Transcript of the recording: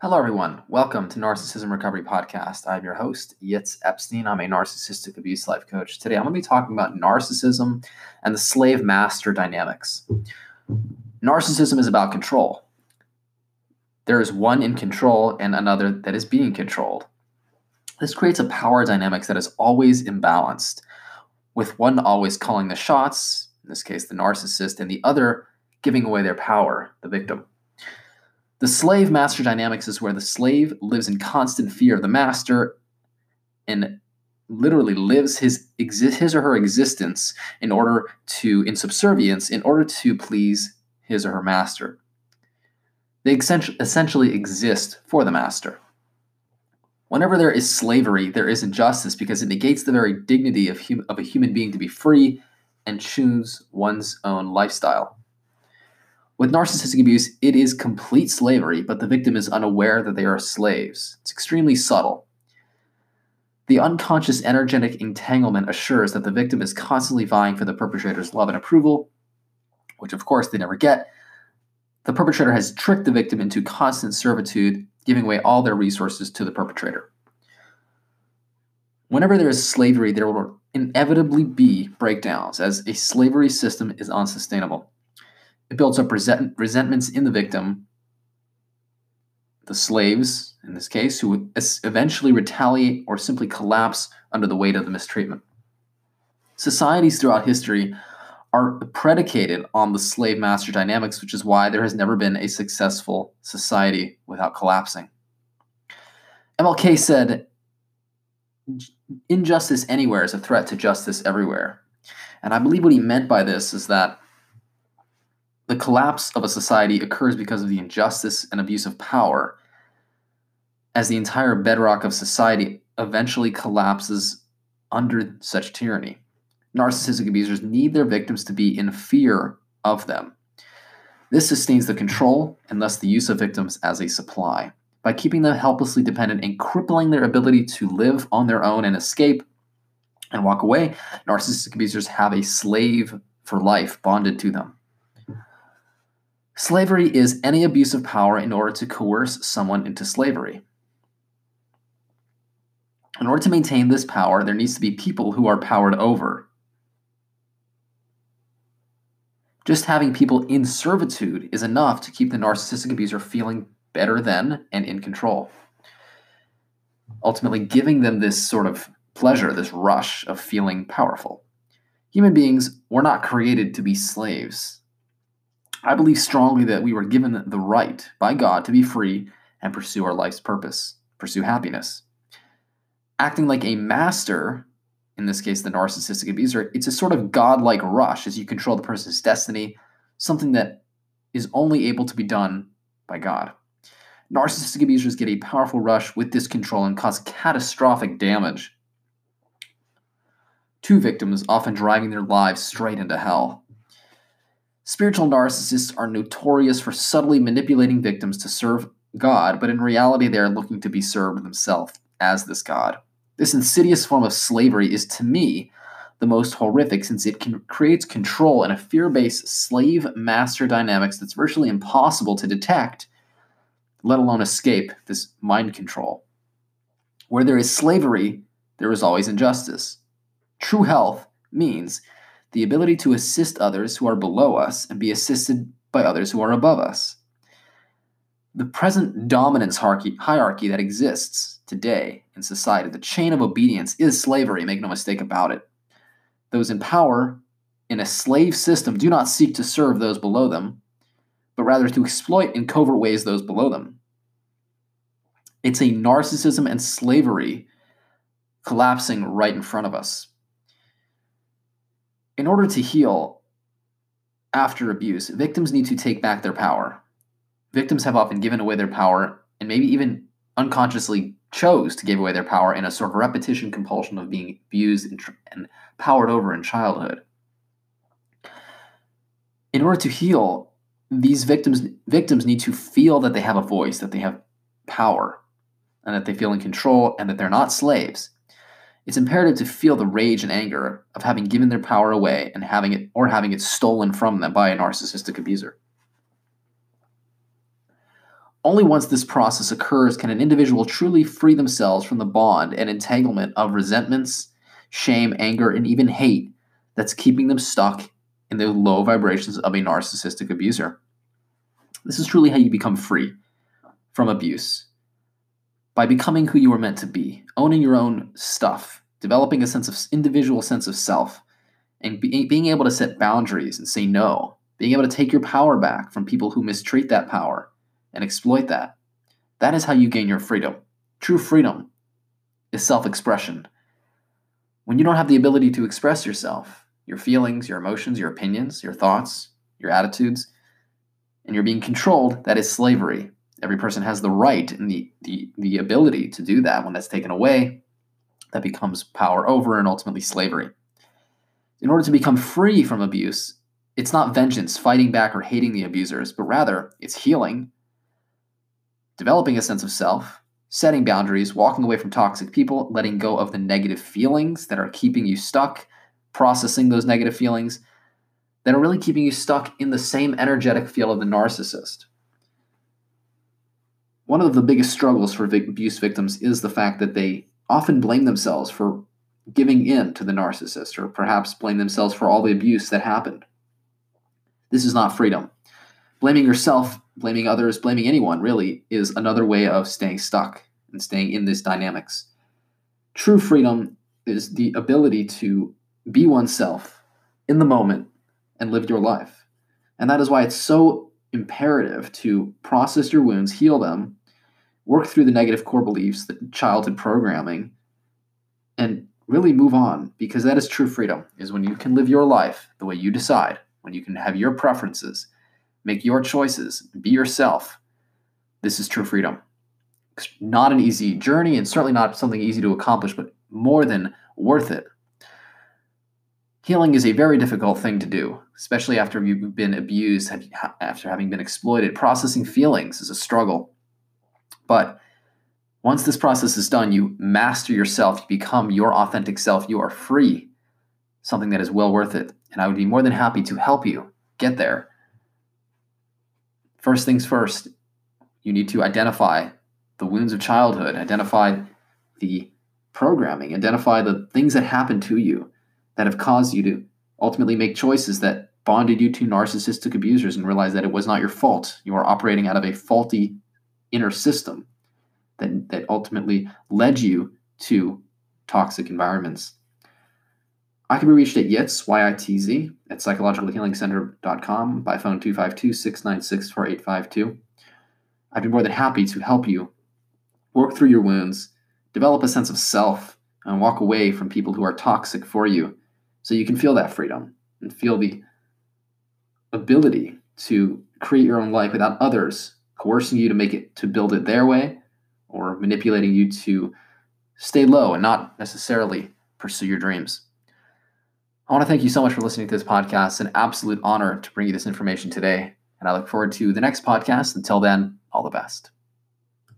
Hello, everyone. Welcome to Narcissism Recovery Podcast. I'm your host, Yitz Epstein. I'm a narcissistic abuse life coach. Today, I'm going to be talking about narcissism and the slave master dynamics. Narcissism is about control. There is one in control and another that is being controlled. This creates a power dynamics that is always imbalanced, with one always calling the shots, in this case, the narcissist, and the other giving away their power, the victim. The slave master dynamics is where the slave lives in constant fear of the master and literally lives his his or her existence in order to in subservience in order to please his or her master. They essentially exist for the master. Whenever there is slavery, there is injustice because it negates the very dignity of, hum- of a human being to be free and choose one's own lifestyle. With narcissistic abuse, it is complete slavery, but the victim is unaware that they are slaves. It's extremely subtle. The unconscious energetic entanglement assures that the victim is constantly vying for the perpetrator's love and approval, which of course they never get. The perpetrator has tricked the victim into constant servitude, giving away all their resources to the perpetrator. Whenever there is slavery, there will inevitably be breakdowns, as a slavery system is unsustainable. It builds up resent- resentments in the victim, the slaves, in this case, who eventually retaliate or simply collapse under the weight of the mistreatment. Societies throughout history are predicated on the slave master dynamics, which is why there has never been a successful society without collapsing. MLK said, Injustice anywhere is a threat to justice everywhere. And I believe what he meant by this is that the collapse of a society occurs because of the injustice and abuse of power, as the entire bedrock of society eventually collapses under such tyranny. Narcissistic abusers need their victims to be in fear of them. This sustains the control and thus the use of victims as a supply. By keeping them helplessly dependent and crippling their ability to live on their own and escape and walk away, narcissistic abusers have a slave for life bonded to them. Slavery is any abuse of power in order to coerce someone into slavery. In order to maintain this power, there needs to be people who are powered over. Just having people in servitude is enough to keep the narcissistic abuser feeling better than and in control. Ultimately, giving them this sort of pleasure, this rush of feeling powerful. Human beings were not created to be slaves. I believe strongly that we were given the right by God to be free and pursue our life's purpose, pursue happiness. Acting like a master, in this case the narcissistic abuser, it's a sort of godlike rush as you control the person's destiny, something that is only able to be done by God. Narcissistic abusers get a powerful rush with this control and cause catastrophic damage to victims, often driving their lives straight into hell. Spiritual narcissists are notorious for subtly manipulating victims to serve God, but in reality, they are looking to be served themselves as this God. This insidious form of slavery is, to me, the most horrific since it can, creates control and a fear based slave master dynamics that's virtually impossible to detect, let alone escape this mind control. Where there is slavery, there is always injustice. True health means the ability to assist others who are below us and be assisted by others who are above us. The present dominance hierarchy that exists today in society, the chain of obedience, is slavery, make no mistake about it. Those in power in a slave system do not seek to serve those below them, but rather to exploit in covert ways those below them. It's a narcissism and slavery collapsing right in front of us in order to heal after abuse, victims need to take back their power. Victims have often given away their power and maybe even unconsciously chose to give away their power in a sort of repetition compulsion of being abused and, and powered over in childhood. In order to heal, these victims victims need to feel that they have a voice, that they have power, and that they feel in control and that they're not slaves. It's imperative to feel the rage and anger of having given their power away and having it or having it stolen from them by a narcissistic abuser. Only once this process occurs can an individual truly free themselves from the bond and entanglement of resentments, shame, anger, and even hate that's keeping them stuck in the low vibrations of a narcissistic abuser. This is truly how you become free from abuse. By becoming who you were meant to be, owning your own stuff, developing a sense of individual sense of self, and be, being able to set boundaries and say no, being able to take your power back from people who mistreat that power and exploit that. That is how you gain your freedom. True freedom is self expression. When you don't have the ability to express yourself, your feelings, your emotions, your opinions, your thoughts, your attitudes, and you're being controlled, that is slavery. Every person has the right and the, the, the ability to do that. When that's taken away, that becomes power over and ultimately slavery. In order to become free from abuse, it's not vengeance, fighting back, or hating the abusers, but rather it's healing, developing a sense of self, setting boundaries, walking away from toxic people, letting go of the negative feelings that are keeping you stuck, processing those negative feelings that are really keeping you stuck in the same energetic field of the narcissist. One of the biggest struggles for abuse victims is the fact that they often blame themselves for giving in to the narcissist, or perhaps blame themselves for all the abuse that happened. This is not freedom. Blaming yourself, blaming others, blaming anyone really is another way of staying stuck and staying in these dynamics. True freedom is the ability to be oneself in the moment and live your life. And that is why it's so imperative to process your wounds, heal them, work through the negative core beliefs, the childhood programming, and really move on because that is true freedom is when you can live your life the way you decide, when you can have your preferences, make your choices, be yourself. This is true freedom. It's not an easy journey and certainly not something easy to accomplish, but more than worth it. Healing is a very difficult thing to do, especially after you've been abused, after having been exploited. Processing feelings is a struggle. But once this process is done, you master yourself, you become your authentic self, you are free, something that is well worth it. And I would be more than happy to help you get there. First things first, you need to identify the wounds of childhood, identify the programming, identify the things that happened to you that have caused you to ultimately make choices that bonded you to narcissistic abusers and realize that it was not your fault. You are operating out of a faulty inner system that, that ultimately led you to toxic environments. I can be reached at YITZ, Y-I-T-Z, at psychologicalhealingcenter.com by phone 252-696-4852. I'd be more than happy to help you work through your wounds, develop a sense of self, and walk away from people who are toxic for you so you can feel that freedom and feel the ability to create your own life without others coercing you to make it to build it their way or manipulating you to stay low and not necessarily pursue your dreams. I want to thank you so much for listening to this podcast. It's an absolute honor to bring you this information today. And I look forward to the next podcast. Until then, all the best.